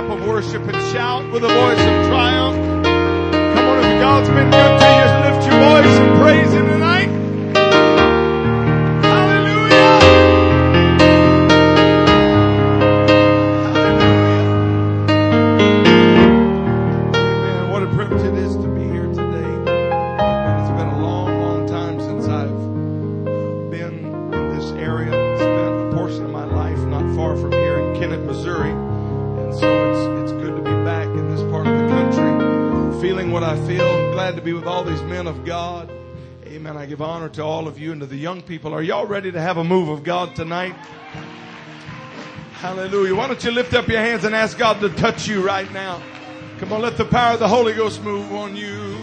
clap of worship and shout with a voice of triumph. Come on, if God's been good to you, lift your voice and praise Him to all of you and to the young people. Are y'all ready to have a move of God tonight? Hallelujah. Why don't you lift up your hands and ask God to touch you right now? Come on, let the power of the Holy Ghost move on you.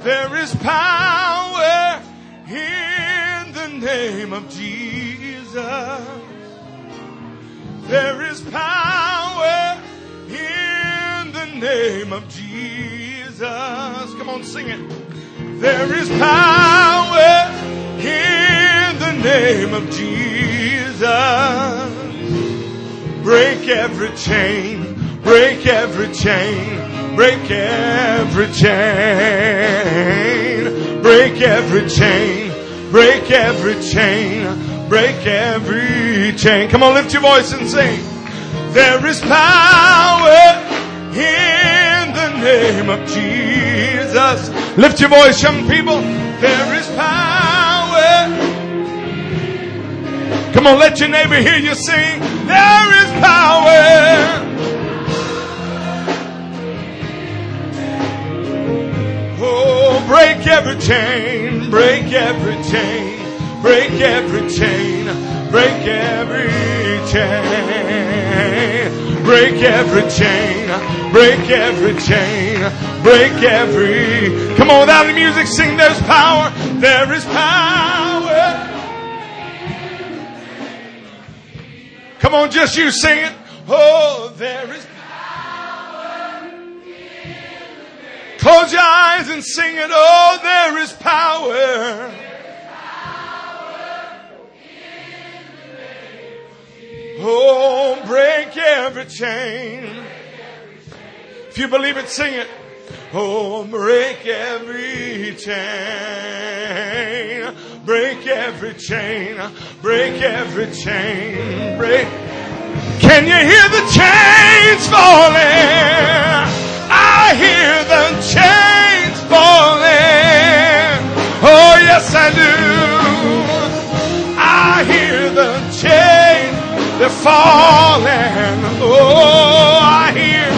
There is power in the name of Jesus. There is power in the name of Jesus. Come on, sing it. There is power in the name of Jesus. Break every chain, break every chain, break every chain, break every chain, break every chain, break every chain. Come on, lift your voice and sing. There is power in the name of Jesus. Us lift your voice, young people. There is power. Come on, let your neighbor hear you sing. There is power. Oh, break every chain, break every chain, break every chain, break every chain, break every chain break every chain, break every. Come on, without the music, sing. There's power. There is power. Come on, just you sing it. Oh, there is power. Close your eyes and sing it. Oh, there is power. Oh, break every chain. If you believe it, sing it. Oh, break every chain. Break every chain. Break every chain. Break. Can you hear the chains falling? I hear the chains falling. Oh, yes, I do. Falling. Oh, I hear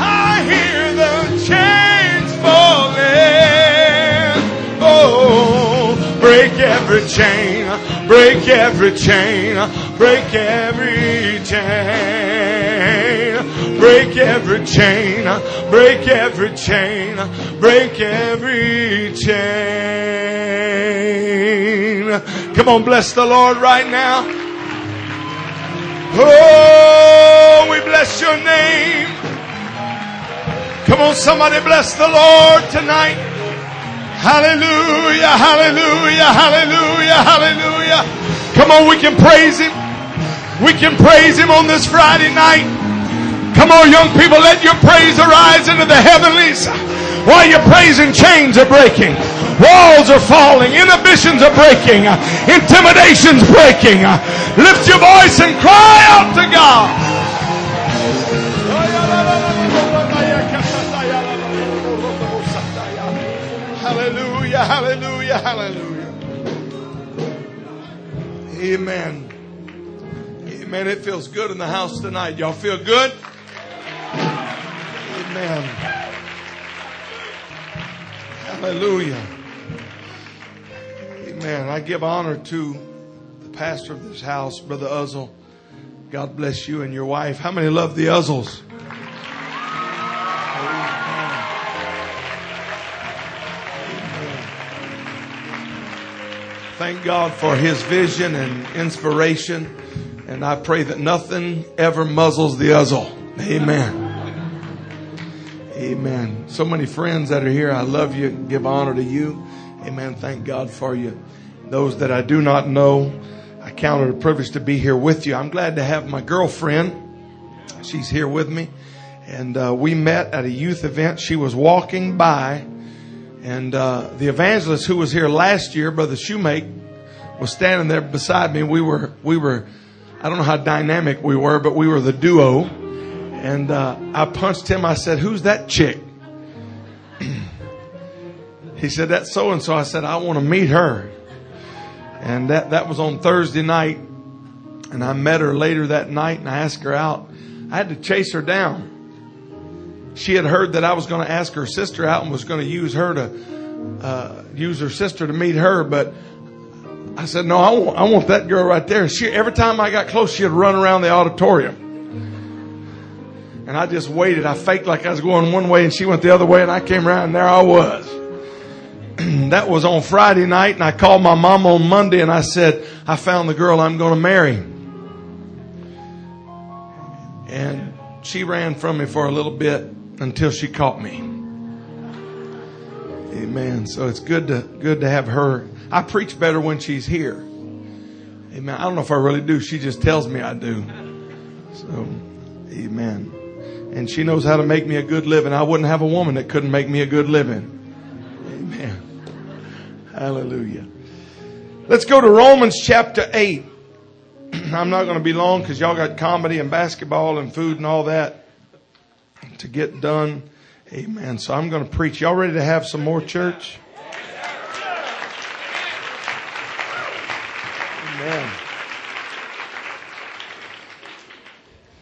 I hear the chains falling. Oh, break every chain, break every chain, break every chain, break every chain, break every chain, break every chain. Come on, bless the Lord right now. Oh, we bless your name. Come on, somebody bless the Lord tonight. Hallelujah, hallelujah, hallelujah, hallelujah. Come on, we can praise Him. We can praise Him on this Friday night. Come on, young people, let your praise arise into the heavenlies. While you're praising, chains are breaking. Walls are falling. Inhibitions are breaking. Intimidation's breaking. Lift your voice and cry out to God. hallelujah, hallelujah. Hallelujah. Amen. Amen. It feels good in the house tonight. Y'all feel good? Amen. Hallelujah. Amen. I give honor to the pastor of this house, Brother Uzzle. God bless you and your wife. How many love the Uzzles? Thank God for his vision and inspiration. And I pray that nothing ever muzzles the uzzle. Amen. Amen. So many friends that are here. I love you. Give honor to you. Amen. Thank God for you. Those that I do not know, I count it a privilege to be here with you. I'm glad to have my girlfriend She's here with me. And uh, we met at a youth event. She was walking by, and uh, the evangelist who was here last year, Brother Shoemake, was standing there beside me. We were, we were, I don't know how dynamic we were, but we were the duo. And uh, I punched him. I said, "Who's that chick?" he said, "That's so and so." I said, "I want to meet her." And that that was on Thursday night, and I met her later that night, and I asked her out. I had to chase her down. She had heard that I was going to ask her sister out and was going to use her to uh, use her sister to meet her, but I said, "No, I want, I want that girl right there." She every time I got close, she'd run around the auditorium. And I just waited. I faked like I was going one way and she went the other way and I came around and there I was. that was on Friday night and I called my mom on Monday and I said, I found the girl I'm going to marry. And she ran from me for a little bit until she caught me. Amen. So it's good to, good to have her. I preach better when she's here. Amen. I don't know if I really do. She just tells me I do. So, amen and she knows how to make me a good living. I wouldn't have a woman that couldn't make me a good living. Hallelujah. Let's go to Romans chapter 8. I'm not going to be long because y'all got comedy and basketball and food and all that to get done. Amen. So I'm going to preach. Y'all ready to have some more church? Amen.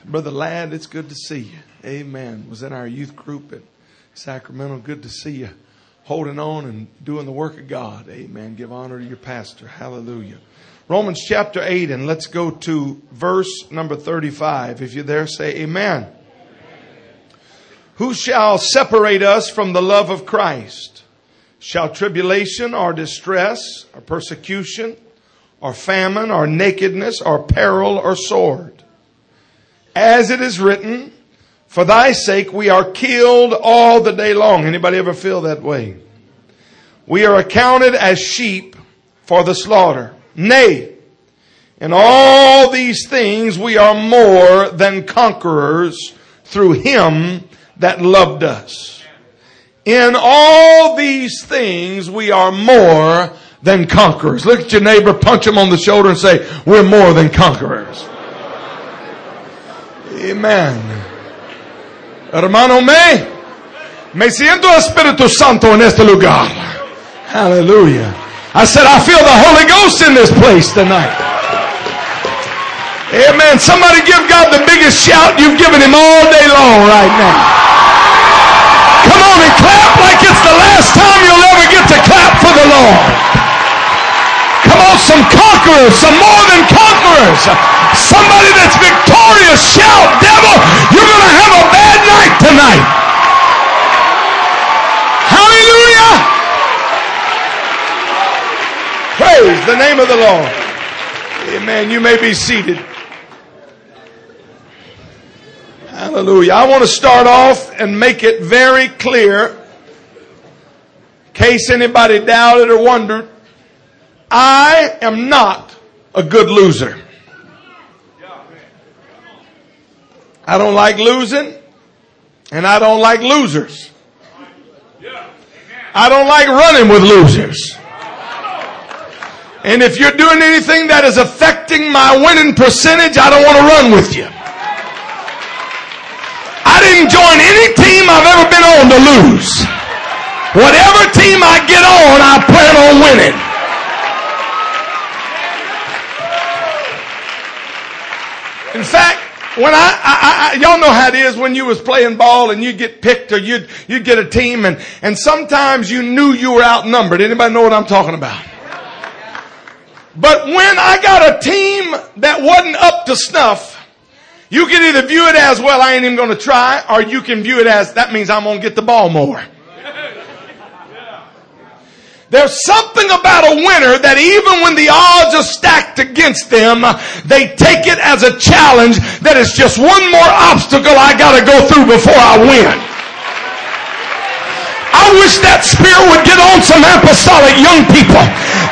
Brother Ladd, it's good to see you. Amen. Was in our youth group at Sacramento. Good to see you holding on and doing the work of God. Amen. Give honor to your pastor. Hallelujah. Romans chapter 8, and let's go to verse number 35. If you're there, say amen. amen. Who shall separate us from the love of Christ? Shall tribulation or distress or persecution or famine or nakedness or peril or sword? As it is written, for thy sake we are killed all the day long. Anybody ever feel that way? We are accounted as sheep for the slaughter. Nay, in all these things we are more than conquerors through him that loved us. In all these things we are more than conquerors. Look at your neighbor, punch him on the shoulder and say, we're more than conquerors. Amen. Hermano, me, me siento Espíritu Santo en este lugar. Hallelujah. I said, I feel the Holy Ghost in this place tonight. Amen. Somebody give God the biggest shout you've given him all day long right now. Come on and clap like it's the last time you'll ever get to clap for the Lord. Some conquerors, some more than conquerors. Somebody that's victorious. Shout, devil, you're going to have a bad night tonight. Hallelujah. Praise the name of the Lord. Amen. You may be seated. Hallelujah. I want to start off and make it very clear, in case anybody doubted or wondered. I am not a good loser. I don't like losing and I don't like losers. I don't like running with losers. And if you're doing anything that is affecting my winning percentage, I don't want to run with you. I didn't join any team I've ever been on to lose. Whatever team I get on, I plan on winning. In fact, when I, I, I, y'all know how it is when you was playing ball and you get picked or you'd, you'd get a team and, and sometimes you knew you were outnumbered. Anybody know what I'm talking about? But when I got a team that wasn't up to snuff, you can either view it as, well, I ain't even gonna try, or you can view it as, that means I'm gonna get the ball more. There's something about a winner that even when the odds are stacked against them, they take it as a challenge that is just one more obstacle I gotta go through before I win. I wish that spirit would get on some apostolic young people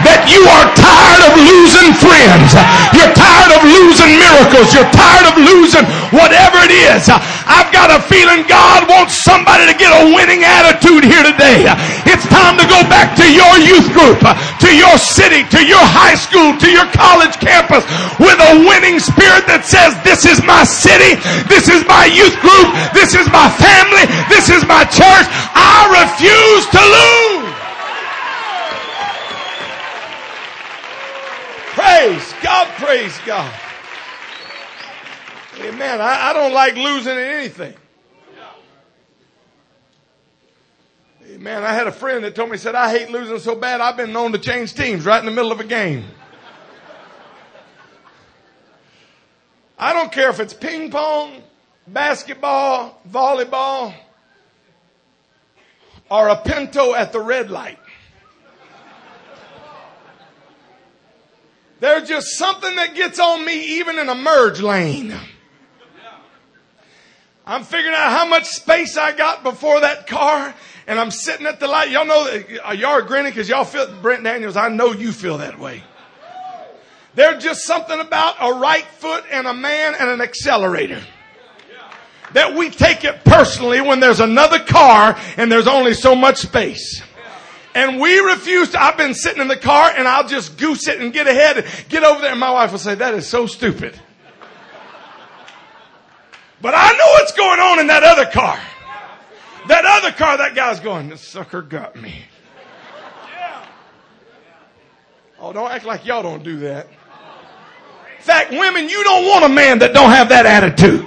that you are tired of losing friends. You're tired of losing miracles. You're tired of losing whatever it is. I've got a feeling God wants somebody to get a winning attitude here today. It's time to go back to your youth group, to your city, to your high school, to your college campus with a winning spirit that says, this is my city, this is my youth group, this is my family, this is my church. I refuse to lose. Praise God, praise God. Amen. I, I don't like losing in anything. Amen. I had a friend that told me, said, I hate losing so bad, I've been known to change teams right in the middle of a game. I don't care if it's ping pong, basketball, volleyball, or a pinto at the red light. There's just something that gets on me even in a merge lane. I'm figuring out how much space I got before that car, and I'm sitting at the light. Y'all know uh, y'all are grinning because y'all feel Brent Daniels. I know you feel that way. There's just something about a right foot and a man and an accelerator. That we take it personally when there's another car and there's only so much space. And we refuse to, I've been sitting in the car and I'll just goose it and get ahead, and get over there. And my wife will say, that is so stupid. But I know what's going on in that other car. That other car, that guy's going, this sucker got me. Oh, don't act like y'all don't do that. In fact, women, you don't want a man that don't have that attitude.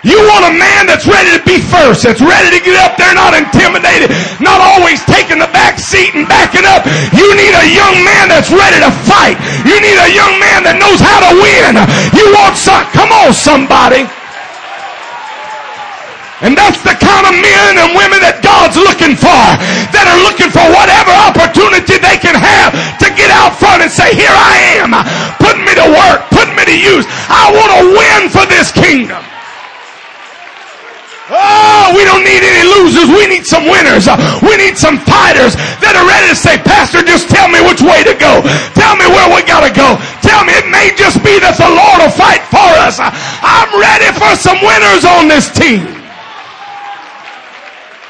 You want a man that's ready to be first, that's ready to get up there, not intimidated, not always taking the back seat and backing up. You need a young man that's ready to fight. You need a young man that knows how to win. You want some, come on somebody. And that's the kind of men and women that God's looking for. That are looking for whatever opportunity they can have to get out front and say, here I am. Put me to work. Put me to use. I want to win for this kingdom. Oh, we don't need any losers. We need some winners. We need some fighters that are ready to say, Pastor, just tell me which way to go. Tell me where we gotta go. Tell me it may just be that the Lord will fight for us. I'm ready for some winners on this team.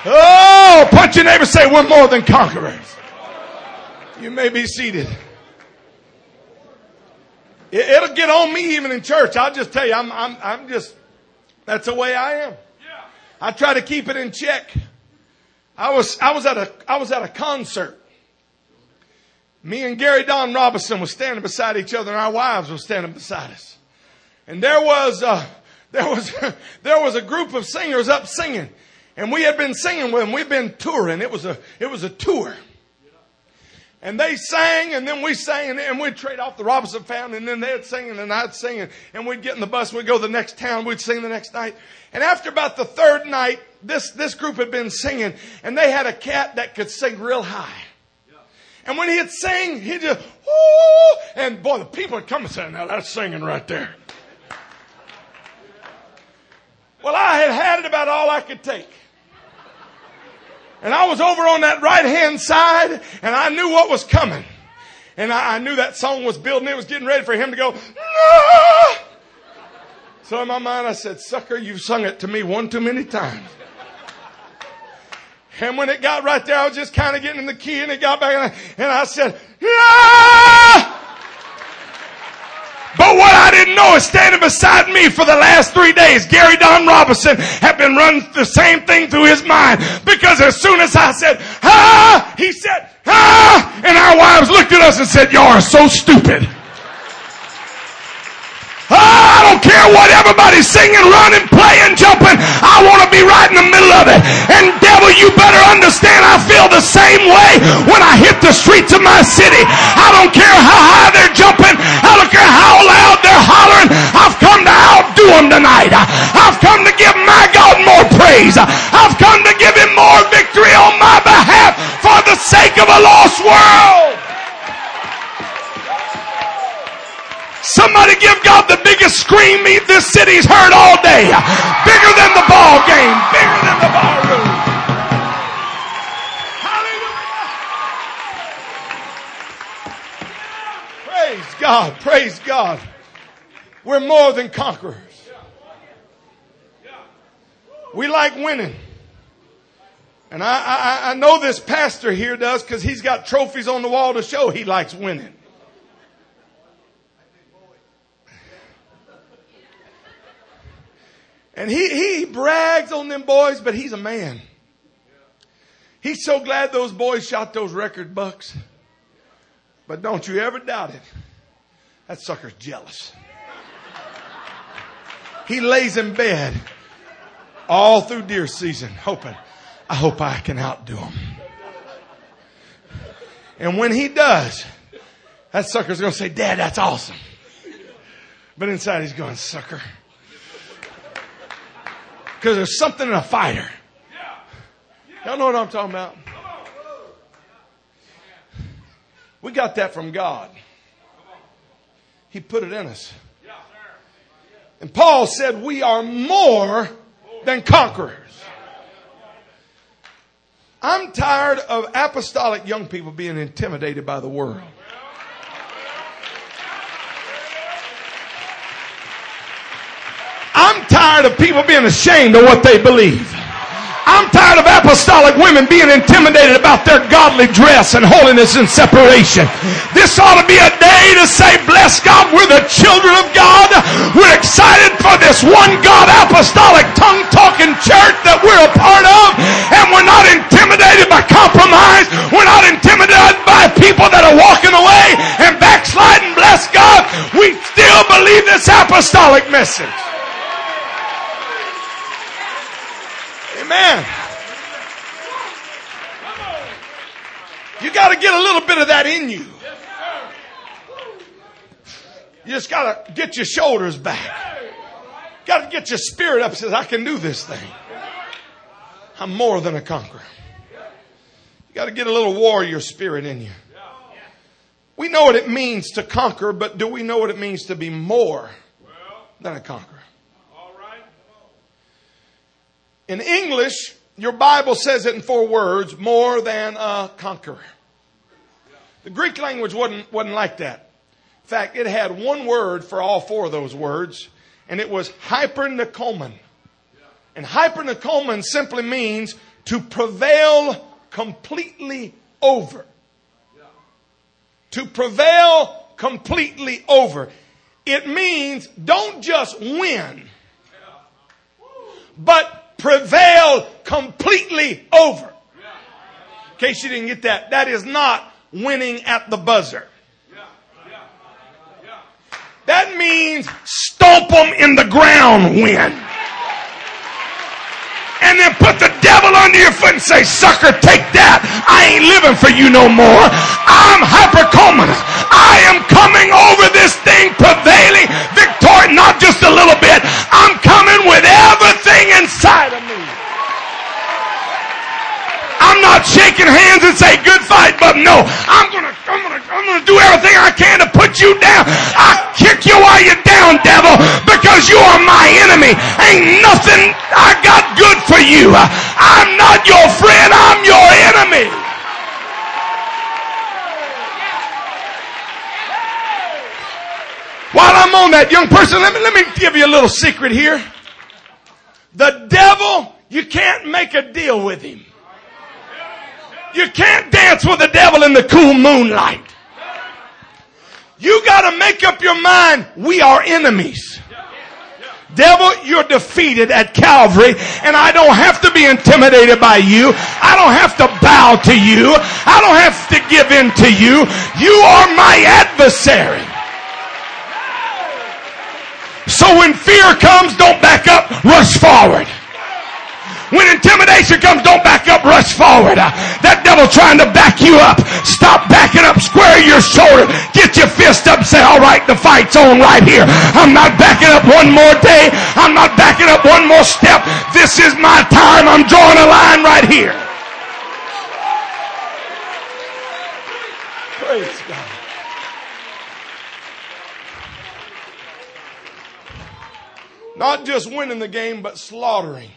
Oh, punch your neighbor say, we're more than conquerors. You may be seated. It'll get on me even in church. I'll just tell you, I'm, I'm, I'm just, that's the way I am. I try to keep it in check. I was, I was at a, I was at a concert. Me and Gary Don Robinson was standing beside each other and our wives were standing beside us. And there was, uh, there was, there was a group of singers up singing. And we had been singing with them. We'd been touring. It was a, it was a tour. And they sang, and then we sang, and we'd trade off the Robinson family, and then they'd sing, and I'd sing, and we'd get in the bus, and we'd go to the next town, we'd sing the next night. And after about the third night, this, this group had been singing, and they had a cat that could sing real high. And when he'd sing, he'd just, whoo, and boy, the people would come and say, now that's singing right there. Well, I had had it about all I could take. And I was over on that right hand side and I knew what was coming. And I, I, knew that song was building. It was getting ready for him to go, no! So in my mind, I said, sucker, you've sung it to me one too many times. And when it got right there, I was just kind of getting in the key and it got back and I, and I said, yeah! But what I didn't know is standing beside me for the last three days, Gary Don Robinson had been running the same thing through his mind. Because as soon as I said, ah, he said, ah, and our wives looked at us and said, y'all are so stupid. Ah, I don't care what everybody's singing, running, playing, jumping. I want to be right in the middle of it. And devil, you better understand I feel the same way when I hit the streets of my city. I don't care how high they're jumping. I don't care how loud they're hollering. I've come to outdo them tonight. I've come to give my God more praise. I've come to give him more victory on my behalf for the sake of a lost world. Somebody give God the biggest scream this city's heard all day. Bigger than the ball game. Bigger than the ballroom. Hallelujah. Praise God. Praise God. We're more than conquerors. We like winning. And I, I, I know this pastor here does because he's got trophies on the wall to show he likes winning. And he, he brags on them boys, but he's a man. He's so glad those boys shot those record bucks. But don't you ever doubt it. That sucker's jealous. He lays in bed all through deer season, hoping, I hope I can outdo him. And when he does, that sucker's going to say, Dad, that's awesome. But inside he's going, sucker. Because there's something in a fighter. Y'all know what I'm talking about? We got that from God. He put it in us. And Paul said, We are more than conquerors. I'm tired of apostolic young people being intimidated by the world. I'm tired of people being ashamed of what they believe. I'm tired of apostolic women being intimidated about their godly dress and holiness and separation. This ought to be a day to say, bless God, we're the children of God. We're excited for this one God apostolic tongue talking church that we're a part of. And we're not intimidated by compromise. We're not intimidated by people that are walking away and backsliding. Bless God. We still believe this apostolic message. Amen. You got to get a little bit of that in you. You just got to get your shoulders back. Got to get your spirit up. Says, I can do this thing. I'm more than a conqueror. You got to get a little warrior spirit in you. We know what it means to conquer, but do we know what it means to be more than a conqueror? In English, your Bible says it in four words more than a conqueror. The Greek language wasn't, wasn't like that. In fact, it had one word for all four of those words, and it was hypernikomen. And hypernikomen simply means to prevail completely over. To prevail completely over. It means don't just win, but prevail completely over. In case you didn't get that, that is not winning at the buzzer. That means stomp them in the ground win. And then put the devil under your foot and say, sucker, take that. I ain't living for you no more. I'm hypercomatous. I am coming over this thing prevailing, victorious, not just a little bit. I'm coming with everything inside of me. I'm not shaking hands and say good fight, but no, I'm gonna, I'm gonna, I'm gonna do everything I can to put you down. I kick you while you're down, devil, because you are my enemy. Ain't nothing I got good for you. I'm not your friend. I'm your enemy. While I'm on that young person, let me, let me give you a little secret here. The devil, you can't make a deal with him. You can't dance with the devil in the cool moonlight. You gotta make up your mind, we are enemies. Devil, you're defeated at Calvary, and I don't have to be intimidated by you. I don't have to bow to you. I don't have to give in to you. You are my adversary. So when fear comes, don't back up, rush forward. When intimidation comes, don't back up, rush forward. Uh, that devil trying to back you up. Stop backing up, square your shoulder, get your fist up, say, all right, the fight's on right here. I'm not backing up one more day. I'm not backing up one more step. This is my time. I'm drawing a line right here. Praise God. Not just winning the game, but slaughtering.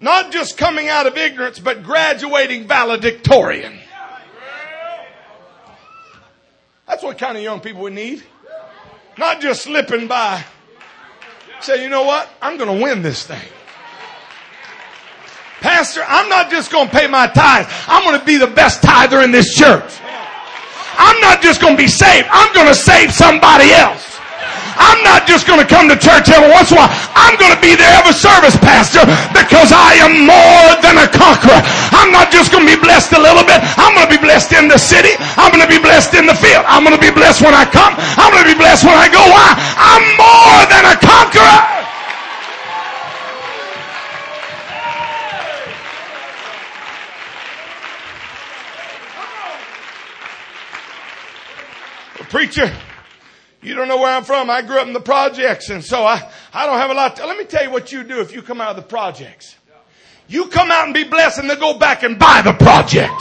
Not just coming out of ignorance, but graduating valedictorian. That's what kind of young people we need. Not just slipping by. Say, you know what? I'm going to win this thing. Pastor, I'm not just going to pay my tithes. I'm going to be the best tither in this church. I'm not just going to be saved. I'm going to save somebody else. I'm not just going to come to church every once in a while. I'm going to be there every service, Pastor, because I am more than a conqueror. I'm not just going to be blessed a little bit. I'm going to be blessed in the city. I'm going to be blessed in the field. I'm going to be blessed when I come. I'm going to be blessed when I go. Why? I'm more than a conqueror. Preacher, you don't know where I'm from. I grew up in the projects, and so I, I don't have a lot. To, let me tell you what you do if you come out of the projects. You come out and be blessed, and then go back and buy the project.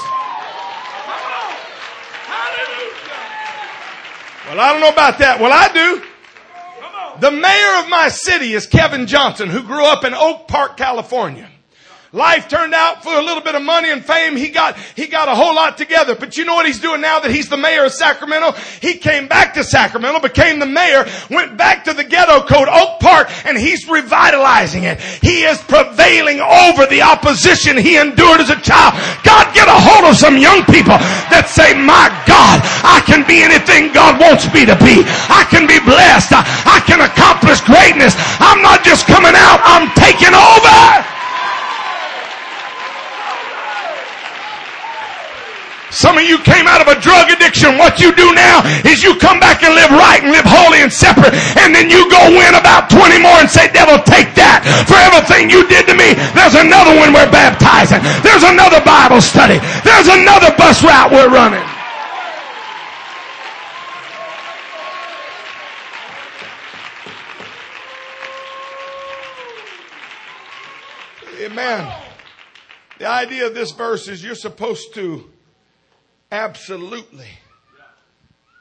Well, I don't know about that. Well, I do. The mayor of my city is Kevin Johnson, who grew up in Oak Park, California. Life turned out for a little bit of money and fame. He got, he got a whole lot together. But you know what he's doing now that he's the mayor of Sacramento? He came back to Sacramento, became the mayor, went back to the ghetto code, Oak Park, and he's revitalizing it. He is prevailing over the opposition he endured as a child. God, get a hold of some young people that say, my God, I can be anything God wants me to be. I can be blessed. I, I can accomplish greatness. I'm not just coming out, I'm taking over. Some of you came out of a drug addiction. What you do now is you come back and live right and live holy and separate. And then you go win about 20 more and say, devil, take that. For everything you did to me, there's another one we're baptizing. There's another Bible study. There's another bus route we're running. Amen. The idea of this verse is you're supposed to absolutely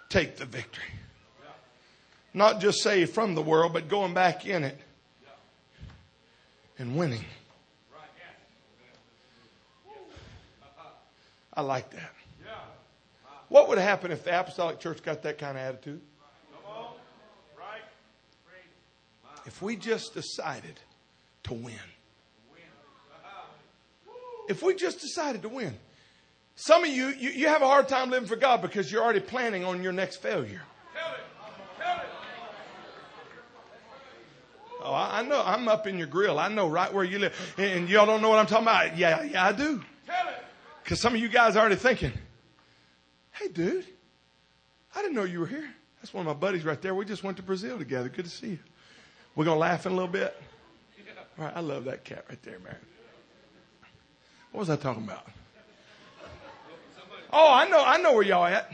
take the victory. Not just saved from the world, but going back in it and winning. I like that. What would happen if the apostolic church got that kind of attitude? If we just decided to win. If we just decided to win. Some of you, you, you have a hard time living for God because you're already planning on your next failure. Tell it. Tell it. Oh, I, know. I'm up in your grill. I know right where you live. And y'all don't know what I'm talking about. Yeah, yeah, I do. Tell it. Because some of you guys are already thinking, hey, dude, I didn't know you were here. That's one of my buddies right there. We just went to Brazil together. Good to see you. We're going to laugh in a little bit. All right, I love that cat right there, man. What was I talking about? Oh, I know, I know where y'all at.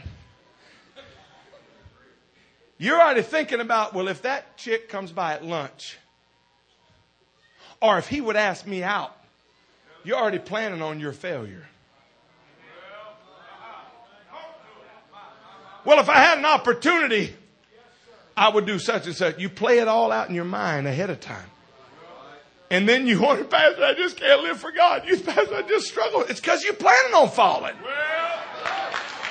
You're already thinking about, well, if that chick comes by at lunch, or if he would ask me out, you're already planning on your failure. Well, if I had an opportunity, I would do such and such. You play it all out in your mind ahead of time. And then you wonder, Pastor, I just can't live for God. You, Pastor, I just struggle. It's because you're planning on falling.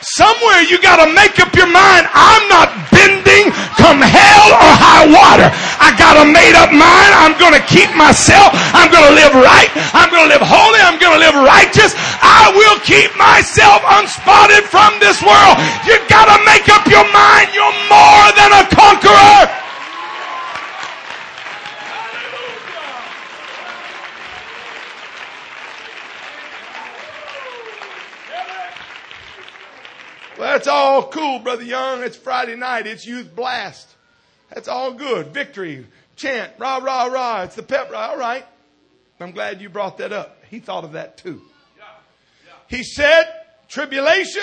Somewhere you gotta make up your mind, I'm not bending come hell or high water. I got a made up mind. I'm gonna keep myself. I'm gonna live right. I'm gonna live holy. I'm gonna live righteous. I will keep myself unspotted from this world. You gotta make up your mind. You're more than a conqueror. That's all cool, Brother Young. It's Friday night. It's youth blast. That's all good. Victory, chant, rah, rah, rah. It's the pep. All right. I'm glad you brought that up. He thought of that too. He said, tribulation,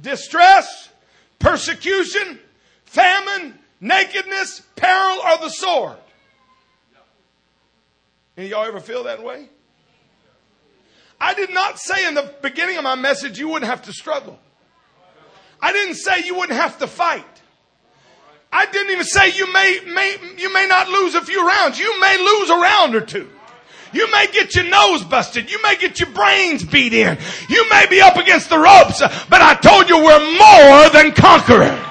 distress, persecution, famine, nakedness, peril, or the sword. Any y'all ever feel that way? I did not say in the beginning of my message you wouldn't have to struggle. I didn't say you wouldn't have to fight. I didn't even say you may, may, you may not lose a few rounds. You may lose a round or two. You may get your nose busted. You may get your brains beat in. You may be up against the ropes, but I told you we're more than conquerors.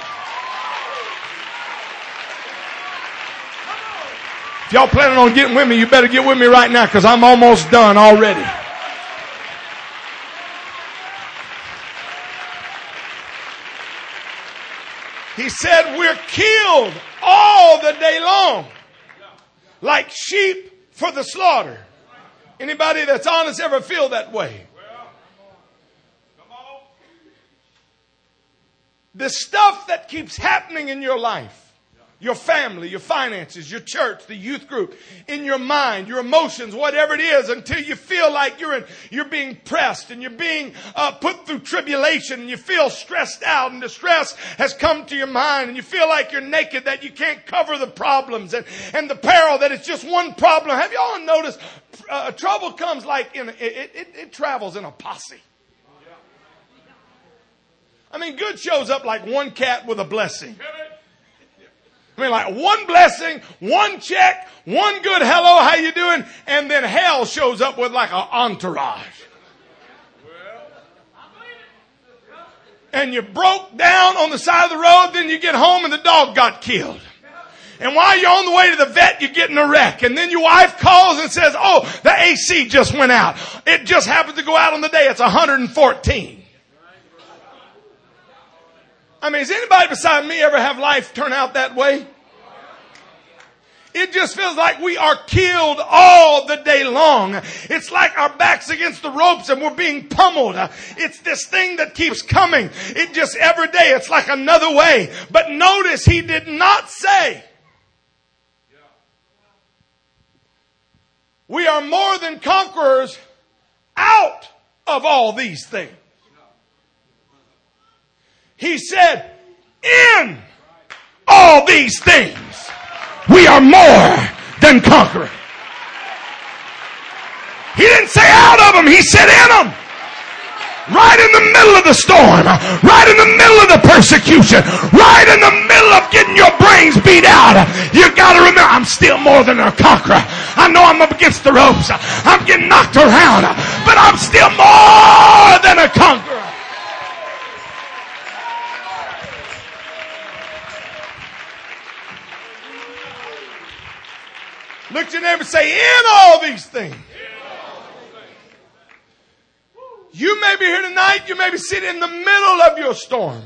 If y'all planning on getting with me, you better get with me right now because I'm almost done already. He said, We're killed all the day long like sheep for the slaughter. Anybody that's honest ever feel that way? The stuff that keeps happening in your life your family, your finances, your church, the youth group, in your mind, your emotions, whatever it is, until you feel like you're in, you're being pressed and you're being uh, put through tribulation and you feel stressed out and distress has come to your mind and you feel like you're naked that you can't cover the problems and, and the peril that it's just one problem. Have y'all noticed uh, trouble comes like in, it, it, it travels in a posse. I mean, good shows up like one cat with a blessing. I mean, like one blessing, one check, one good hello, how you doing? And then hell shows up with like an entourage. And you broke down on the side of the road, then you get home and the dog got killed. And while you're on the way to the vet, you get in a wreck. And then your wife calls and says, oh, the AC just went out. It just happened to go out on the day. It's 114. I mean, has anybody beside me ever have life turn out that way? It just feels like we are killed all the day long. It's like our backs against the ropes and we're being pummeled. It's this thing that keeps coming. It just every day, it's like another way. But notice he did not say, we are more than conquerors out of all these things. He said, in all these things, we are more than conquerors. He didn't say out of them, he said in them. Right in the middle of the storm, right in the middle of the persecution, right in the middle of getting your brains beat out. You gotta remember, I'm still more than a conqueror. I know I'm up against the ropes. I'm getting knocked around, but I'm still more than a conqueror. Look at your neighbor say, in all these things. You may be here tonight, you may be sitting in the middle of your storm.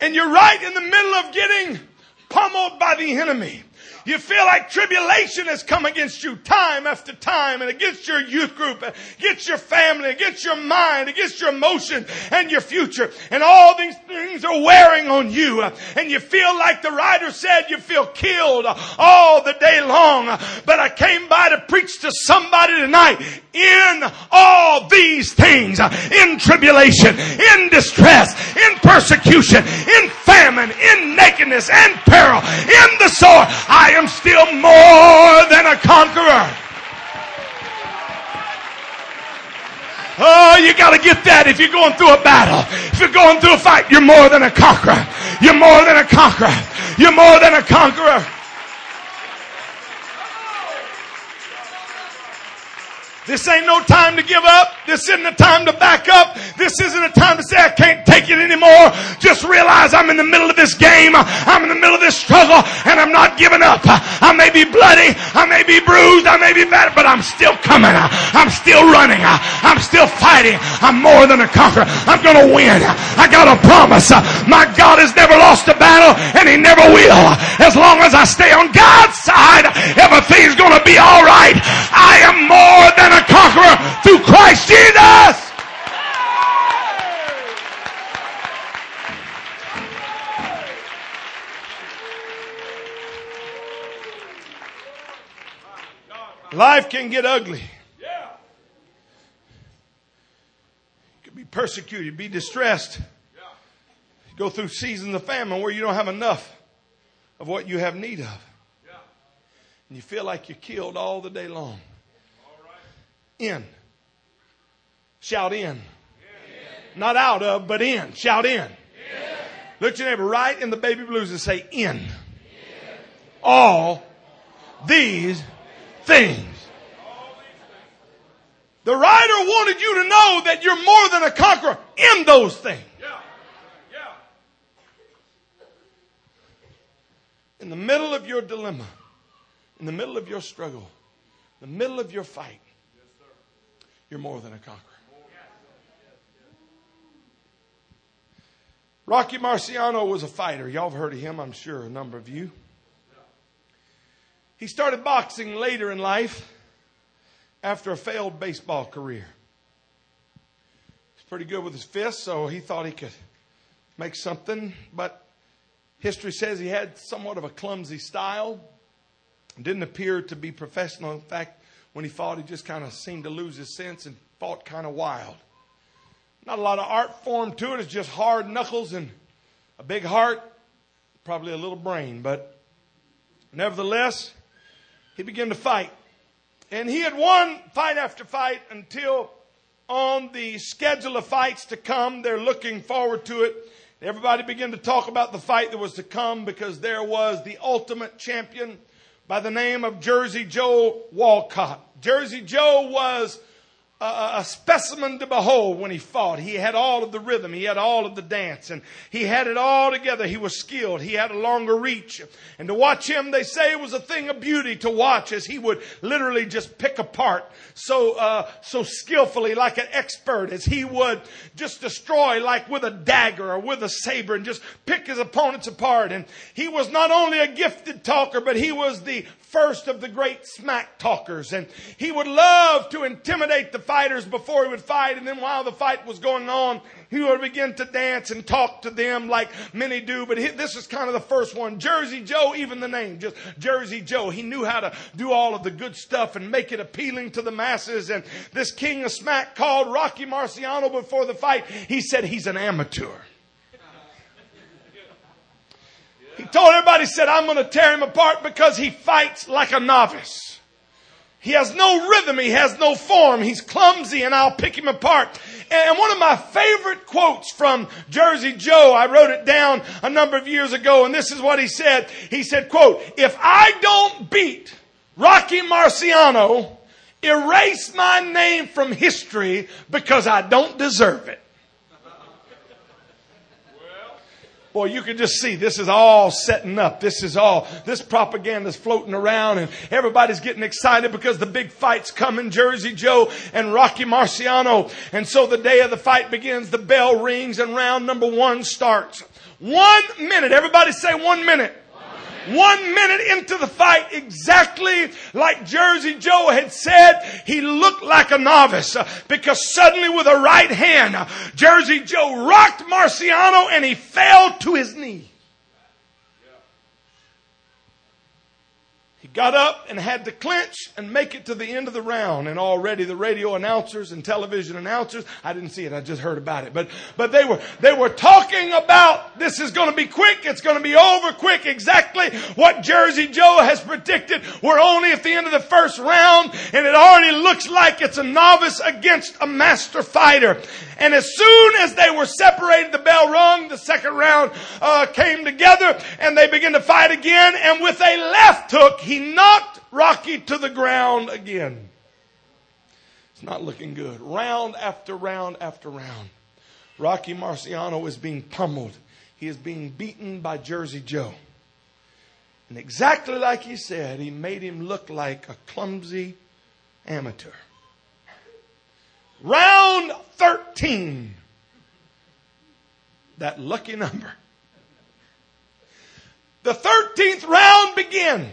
And you're right in the middle of getting pummeled by the enemy. You feel like tribulation has come against you time after time and against your youth group, against your family, against your mind, against your emotions and your future. And all these things are wearing on you. And you feel like the writer said, you feel killed all the day long. But I came by to preach to somebody tonight in all these things, in tribulation, in distress, in persecution, in famine, in nakedness and peril, in the sword. I am still more than a conqueror. Oh, you gotta get that if you're going through a battle. If you're going through a fight, you're more than a conqueror. You're more than a conqueror. You're more than a conqueror. This ain't no time to give up. This isn't a time to back up. This isn't a time to say I can't take it anymore. Just realize I'm in the middle of this game. I'm in the middle of this struggle and I'm not giving up. I may be bloody. I may be bruised. I may be battered, but I'm still coming. I'm still running. I'm still fighting. I'm more than a conqueror. I'm going to win. I got a promise. My God has never lost a battle and he never will. As long as I stay on God's side, everything's going to be all right. I am more a conqueror through Christ Jesus. Life can get ugly. You could be persecuted, be distressed. Go through seasons of famine where you don't have enough of what you have need of. And you feel like you're killed all the day long. In. Shout in. in. Not out of, but in. Shout in. in. Look your neighbor right in the baby blues and say, in. in. All these things. The writer wanted you to know that you're more than a conqueror in those things. In the middle of your dilemma, in the middle of your struggle, in the middle of your fight, you're more than a conqueror. Rocky Marciano was a fighter. Y'all have heard of him, I'm sure, a number of you. He started boxing later in life after a failed baseball career. He's pretty good with his fists, so he thought he could make something, but history says he had somewhat of a clumsy style. Didn't appear to be professional. In fact, when he fought, he just kind of seemed to lose his sense and fought kind of wild. Not a lot of art form to it. It's just hard knuckles and a big heart, probably a little brain. But nevertheless, he began to fight. And he had won fight after fight until on the schedule of fights to come, they're looking forward to it. Everybody began to talk about the fight that was to come because there was the ultimate champion by the name of Jersey Joe Walcott. Jersey Joe was a, a, specimen to behold when he fought. He had all of the rhythm. He had all of the dance and he had it all together. He was skilled. He had a longer reach. And to watch him, they say it was a thing of beauty to watch as he would literally just pick apart so, uh, so skillfully like an expert as he would just destroy like with a dagger or with a saber and just pick his opponents apart. And he was not only a gifted talker, but he was the first of the great smack talkers. And he would love to intimidate the fighters before he would fight. And then while the fight was going on, he would begin to dance and talk to them like many do. But he, this is kind of the first one. Jersey Joe, even the name, just Jersey Joe. He knew how to do all of the good stuff and make it appealing to the masses. And this king of smack called Rocky Marciano before the fight. He said he's an amateur. He told everybody, said, I'm going to tear him apart because he fights like a novice. He has no rhythm. He has no form. He's clumsy and I'll pick him apart. And one of my favorite quotes from Jersey Joe, I wrote it down a number of years ago and this is what he said. He said, quote, if I don't beat Rocky Marciano, erase my name from history because I don't deserve it. Boy, you can just see this is all setting up. This is all, this propaganda's floating around and everybody's getting excited because the big fight's coming, Jersey Joe and Rocky Marciano. And so the day of the fight begins, the bell rings and round number one starts. One minute. Everybody say one minute. One minute into the fight, exactly like Jersey Joe had said, he looked like a novice uh, because suddenly with a right hand, uh, Jersey Joe rocked Marciano and he fell to his knee. Got up and had to clinch and make it to the end of the round. And already the radio announcers and television announcers, I didn't see it, I just heard about it. But, but they were, they were talking about this is going to be quick, it's going to be over quick, exactly what Jersey Joe has predicted. We're only at the end of the first round and it already looks like it's a novice against a master fighter. And as soon as they were separated, the bell rung, the second round uh, came together and they began to fight again. And with a left hook, he knocked Rocky to the ground again. It's not looking good. Round after round after round. Rocky Marciano is being pummeled. He is being beaten by Jersey Joe. And exactly like he said, he made him look like a clumsy amateur. Round 13. That lucky number. The 13th round began.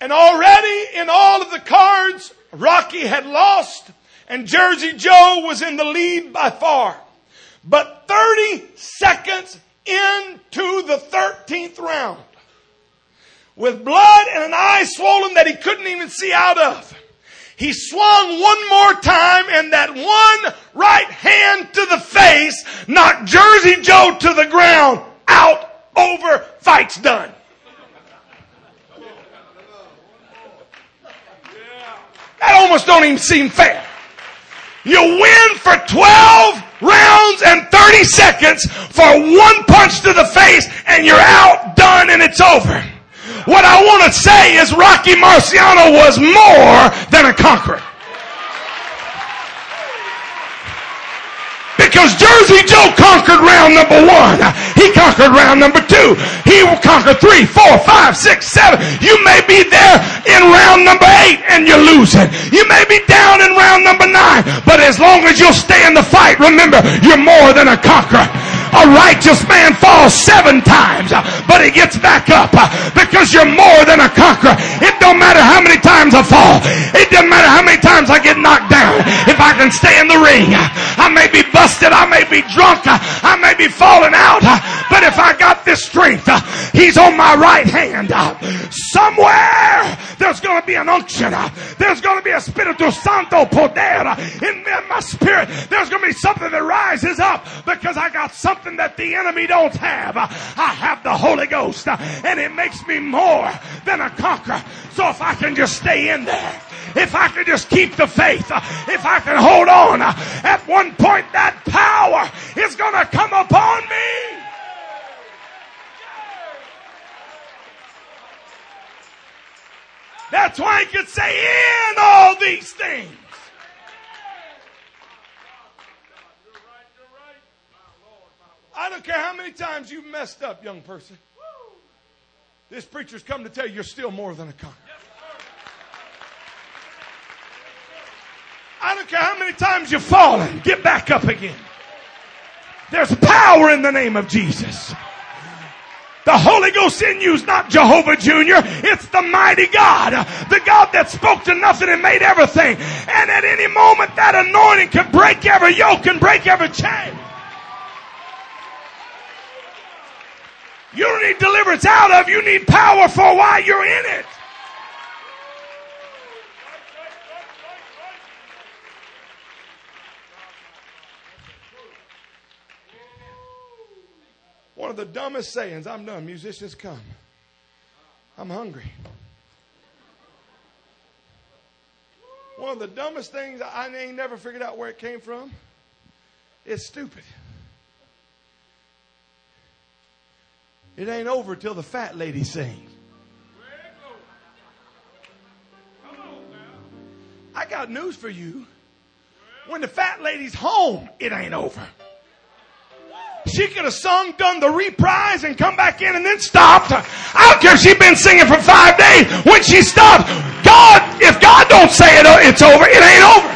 And already in all of the cards, Rocky had lost and Jersey Joe was in the lead by far. But 30 seconds into the 13th round, with blood and an eye swollen that he couldn't even see out of, he swung one more time and that one right hand to the face knocked Jersey Joe to the ground. Out, over, fight's done. That almost don't even seem fair. You win for 12 rounds and 30 seconds for one punch to the face and you're out, done, and it's over. What I want to say is Rocky Marciano was more than a conqueror. Because Jersey Joe conquered round number one. He conquered round number two. He will conquer three, four, five, six, seven. You may be there in round number eight and you're losing. You may be down in round number nine. But as long as you'll stay in the fight, remember, you're more than a conqueror. A righteous man falls seven times, but he gets back up because you're more than a conqueror. It don't matter how many times I fall. It doesn't matter how many times I get knocked down. If I can stay in the ring, I may be busted. I may be drunk. I may be falling out. But if I got this strength, he's on my right hand. Somewhere there's going to be an unction. There's going to be a Spiritu Santo poder in my spirit. There's going to be something that rises up because I got something something that the enemy don't have. I have the Holy Ghost and it makes me more than a conqueror. So if I can just stay in there, if I can just keep the faith, if I can hold on, at one point that power is going to come upon me. That's why he could say in all these things. I don't care how many times you've messed up, young person. This preacher's come to tell you you're still more than a conqueror. I don't care how many times you've fallen. Get back up again. There's power in the name of Jesus. The Holy Ghost in you is not Jehovah Jr. It's the mighty God. The God that spoke to nothing and made everything. And at any moment that anointing can break every yoke and break every chain. You don't need deliverance out of, you need power for why you're in it. One of the dumbest sayings, I'm done, musicians come. I'm hungry. One of the dumbest things I ain't never figured out where it came from. It's stupid. It ain't over till the fat lady sings. I got news for you. When the fat lady's home, it ain't over. She could have sung, done the reprise, and come back in and then stopped. I don't care if she's been singing for five days. When she stopped, God, if God don't say it, it's over, it ain't over.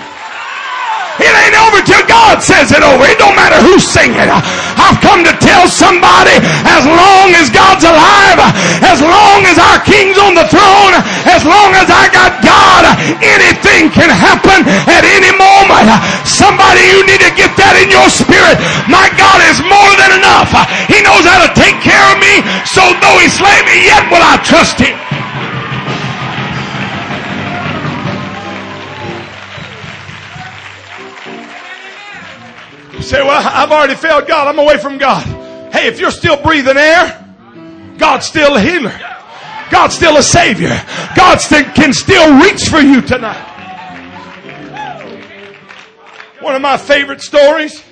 It ain't over till God says it over. It don't matter who's singing. I've come to tell somebody as long as God's alive, as long as our King's on the throne, as long as I got God, anything can happen at any moment. Somebody, you need to get that in your spirit. My God is more than enough. He knows how to take care of me. So though he slay me, yet will I trust him. say, well, I've already failed God. I'm away from God. Hey, if you're still breathing air, God's still a healer. God's still a savior. God still, can still reach for you tonight. One of my favorite stories.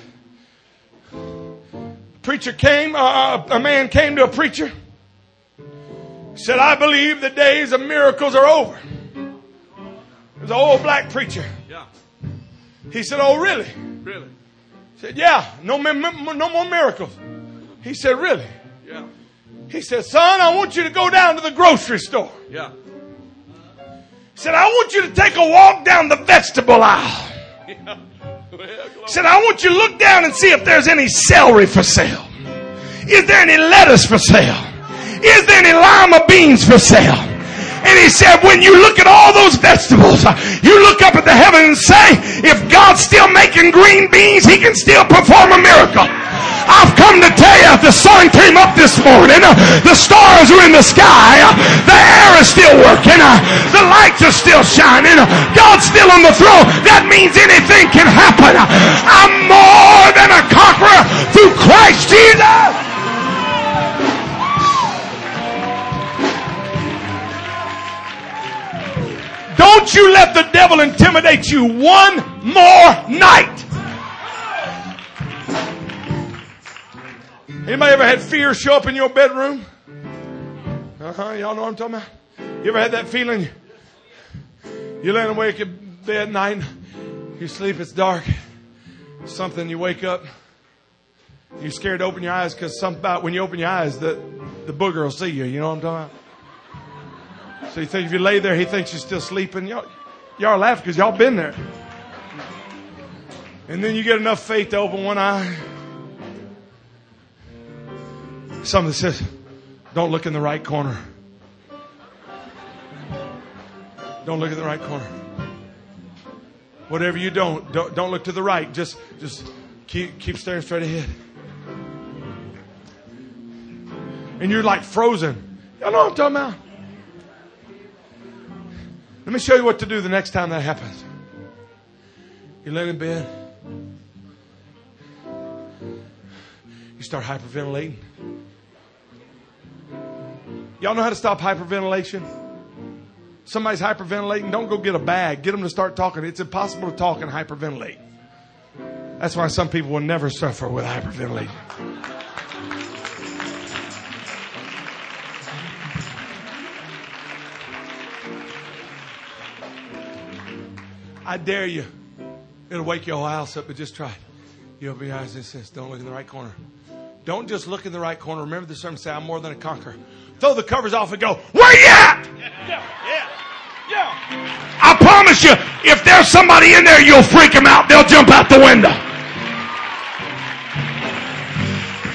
preacher came, uh, a man came to a preacher. Said, I believe the days of miracles are over. There's an old black preacher. He said, Oh, really? Really? said, Yeah, no, no more miracles. He said, Really? Yeah. He said, Son, I want you to go down to the grocery store. Yeah. He said, I want you to take a walk down the vegetable aisle. Yeah. Well, said, I want you to look down and see if there's any celery for sale. Is there any lettuce for sale? Is there any lima beans for sale? And he said, when you look at all those vegetables, you look up at the heaven and say, if God's still making green beans, he can still perform a miracle. I've come to tell you, the sun came up this morning. The stars are in the sky. The air is still working. The lights are still shining. God's still on the throne. That means anything can happen. I'm more than a conqueror through Christ Jesus. Don't you let the devil intimidate you one more night. Anybody ever had fear show up in your bedroom? Uh huh. Y'all know what I'm talking about? You ever had that feeling? You're laying awake in bed at night, you sleep, it's dark. Something you wake up, you're scared to open your eyes because something about when you open your eyes, the, the booger will see you. You know what I'm talking about? So you think if you lay there, he thinks you're still sleeping. Y'all, y'all laugh because y'all been there. And then you get enough faith to open one eye. Something that says, don't look in the right corner. Don't look in the right corner. Whatever you don't, don't, don't look to the right. Just, just keep, keep staring straight ahead. And you're like frozen. Y'all know what I'm talking about? Let me show you what to do the next time that happens. You lay in bed. You start hyperventilating. Y'all know how to stop hyperventilation? Somebody's hyperventilating, don't go get a bag. Get them to start talking. It's impossible to talk and hyperventilate. That's why some people will never suffer with hyperventilating. I dare you. It'll wake your whole house up, but just try it. You open your eyes and says, Don't look in the right corner. Don't just look in the right corner. Remember the sermon say, I'm more than a conqueror. Throw the covers off and go, Where you at? Yeah, yeah, yeah. I promise you, if there's somebody in there, you'll freak them out. They'll jump out the window.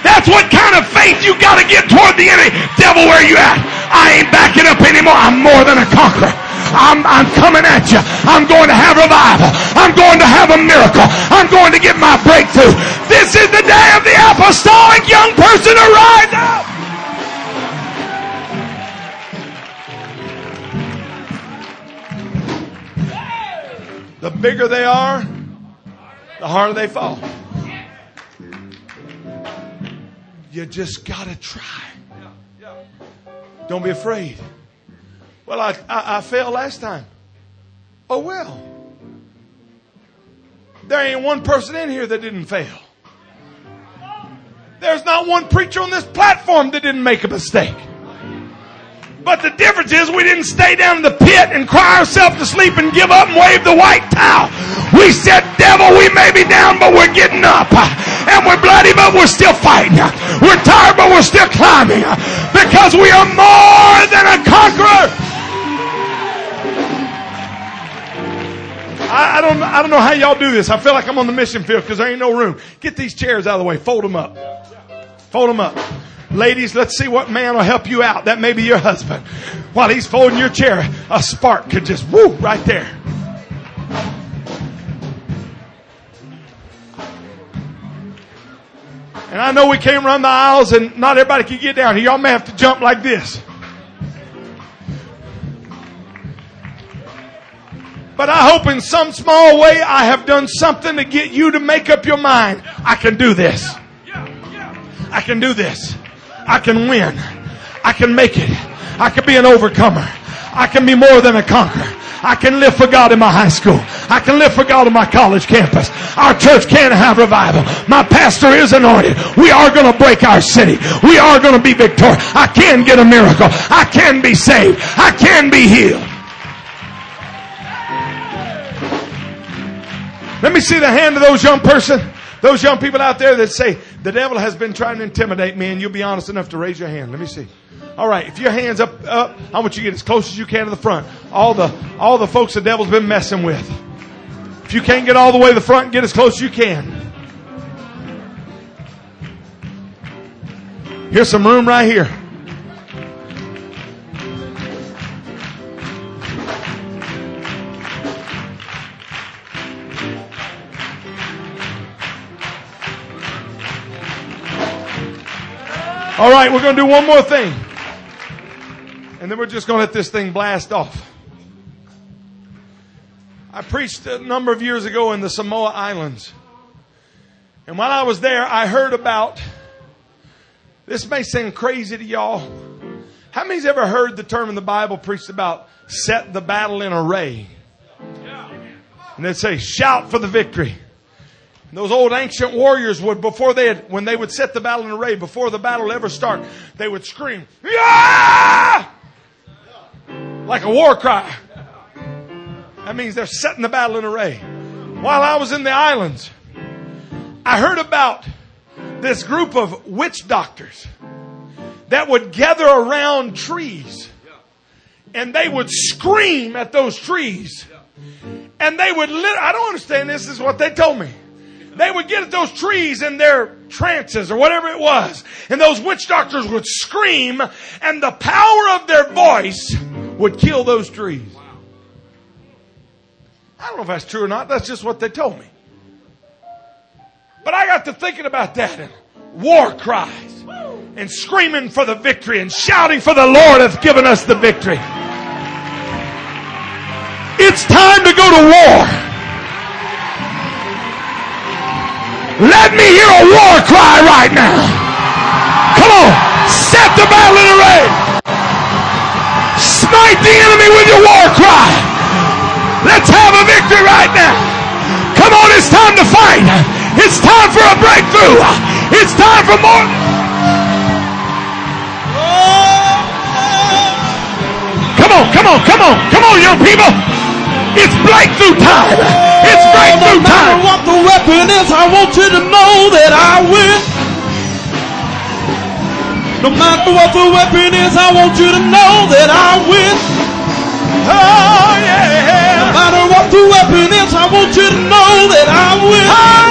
That's what kind of faith you got to get toward the enemy. Devil, where you at? I ain't backing up anymore. I'm more than a conqueror. I'm, I'm coming at you. I'm going to have revival. I'm going to have a miracle. I'm going to get my breakthrough. This is the day of the apostolic young person to rise up. The bigger they are, the harder they fall. You just gotta try. Don't be afraid. Well, I, I, I failed last time. Oh, well. There ain't one person in here that didn't fail. There's not one preacher on this platform that didn't make a mistake. But the difference is we didn't stay down in the pit and cry ourselves to sleep and give up and wave the white towel. We said, devil, we may be down, but we're getting up. And we're bloody, but we're still fighting. We're tired, but we're still climbing. Because we are more than a conqueror. I, I, don't, I don't know how y'all do this. I feel like I'm on the mission field because there ain't no room. Get these chairs out of the way. Fold them up. Fold them up. Ladies, let's see what man will help you out. That may be your husband. While he's folding your chair, a spark could just woo right there. And I know we can't run the aisles and not everybody can get down here. Y'all may have to jump like this. But I hope in some small way I have done something to get you to make up your mind. I can do this. I can do this. I can win. I can make it. I can be an overcomer. I can be more than a conqueror. I can live for God in my high school. I can live for God on my college campus. Our church can have revival. My pastor is anointed. We are going to break our city. We are going to be victorious. I can get a miracle. I can be saved. I can be healed. Let me see the hand of those young person, those young people out there that say, the devil has been trying to intimidate me and you'll be honest enough to raise your hand. Let me see. All right. If your hand's up, up, I want you to get as close as you can to the front. All the, all the folks the devil's been messing with. If you can't get all the way to the front, get as close as you can. Here's some room right here. All right, we're going to do one more thing. And then we're just going to let this thing blast off. I preached a number of years ago in the Samoa Islands. And while I was there, I heard about this may seem crazy to y'all. How many's ever heard the term in the Bible preached about set the battle in array? And they'd say, shout for the victory. Those old ancient warriors would, before they had, when they would set the battle in array, before the battle ever start, they would scream, yeah! Like a war cry. That means they're setting the battle in array. While I was in the islands, I heard about this group of witch doctors that would gather around trees and they would scream at those trees. And they would, lit- I don't understand this, is what they told me. They would get at those trees in their trances or whatever it was. And those witch doctors would scream and the power of their voice would kill those trees. I don't know if that's true or not. That's just what they told me. But I got to thinking about that and war cries and screaming for the victory and shouting for the Lord has given us the victory. It's time to go to war. Let me hear a war cry right now. Come on, set the battle in array. Smite the enemy with your war cry. Let's have a victory right now. Come on, it's time to fight. It's time for a breakthrough. It's time for more. Come on, come on, come on, come on, young people. It's breakthrough time. It's breakthrough no time. what the weapon is, I want you to know that I win. No matter what the weapon is, I want you to know that I win. Oh yeah. No matter what the weapon is, I want you to know that I win. Oh,